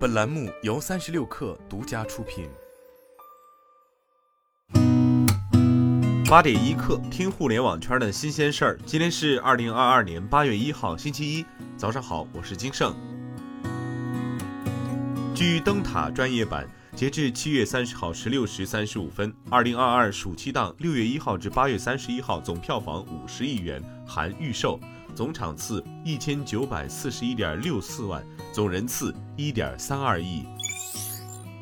本栏目由三十六氪独家出品。八点一刻，听互联网圈的新鲜事儿。今天是二零二二年八月一号，星期一，早上好，我是金盛。据灯塔专业版，截至七月三十号十六时三十五分，二零二二暑期档六月一号至八月三十一号总票房五十亿元（含预售）。总场次一千九百四十一点六四万，总人次一点三二亿。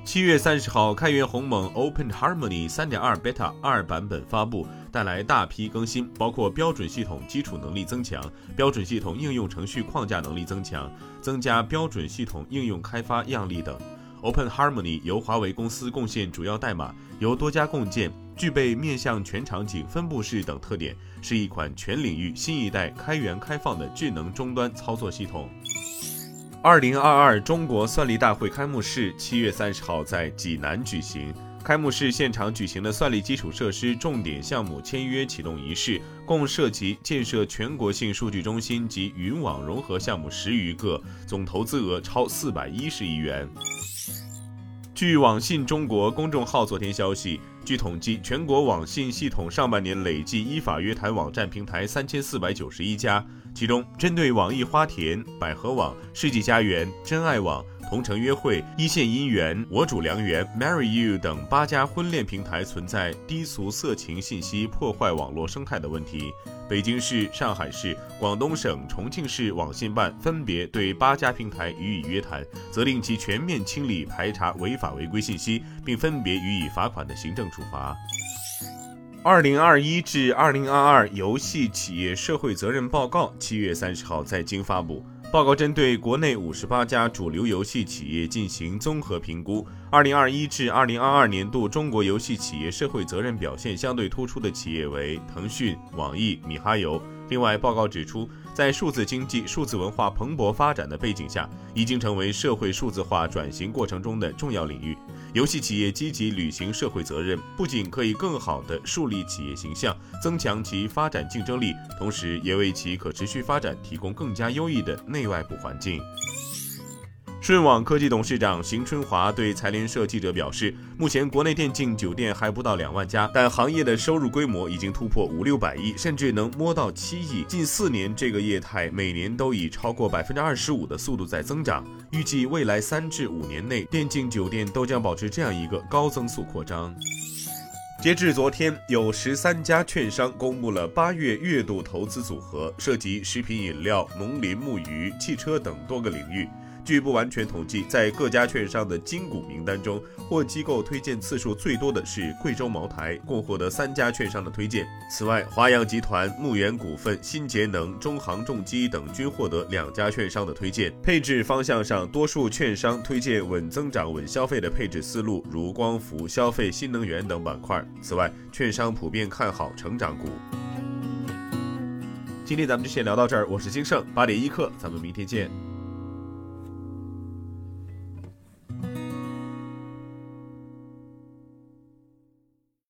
七月三十号，开源鸿蒙 Open Harmony 三点二 Beta 二版本发布，带来大批更新，包括标准系统基础能力增强、标准系统应用程序框架能力增强、增加标准系统应用开发样例等。Open Harmony 由华为公司贡献主要代码，由多家共建。具备面向全场景、分布式等特点，是一款全领域新一代开源开放的智能终端操作系统。二零二二中国算力大会开幕式七月三十号在济南举行。开幕式现场举行的算力基础设施重点项目签约启动仪式，共涉及建设全国性数据中心及云网融合项目十余个，总投资额超四百一十亿元。据网信中国公众号昨天消息，据统计，全国网信系统上半年累计依法约谈网站平台三千四百九十一家，其中针对网易花田、百合网、世纪佳缘、真爱网。同城约会、一线姻缘、我主良缘、Marry You 等八家婚恋平台存在低俗色情信息破坏网络生态的问题。北京市、上海市、广东省、重庆市网信办分别对八家平台予以约谈，责令其全面清理排查违法违规信息，并分别予以罚款的行政处罚。二零二一至二零二二游戏企业社会责任报告七月三十号在京发布。报告针对国内五十八家主流游戏企业进行综合评估，二零二一至二零二二年度中国游戏企业社会责任表现相对突出的企业为腾讯、网易、米哈游。另外，报告指出。在数字经济、数字文化蓬勃发展的背景下，已经成为社会数字化转型过程中的重要领域。游戏企业积极履行社会责任，不仅可以更好地树立企业形象，增强其发展竞争力，同时也为其可持续发展提供更加优异的内外部环境。顺网科技董事长邢春华对财联社记者表示，目前国内电竞酒店还不到两万家，但行业的收入规模已经突破五六百亿，甚至能摸到七亿。近四年，这个业态每年都以超过百分之二十五的速度在增长。预计未来三至五年内，电竞酒店都将保持这样一个高增速扩张。截至昨天，有十三家券商公布了八月月度投资组合，涉及食品饮料、农林牧渔、汽车等多个领域。据不完全统计，在各家券商的金股名单中，获机构推荐次数最多的是贵州茅台，共获得三家券商的推荐。此外，华阳集团、牧原股份、新节能、中航重机等均获得两家券商的推荐。配置方向上，多数券商推荐稳增长、稳消费的配置思路，如光伏、消费、新能源等板块。此外，券商普遍看好成长股。今天咱们就先聊到这儿，我是金盛八点一刻，咱们明天见。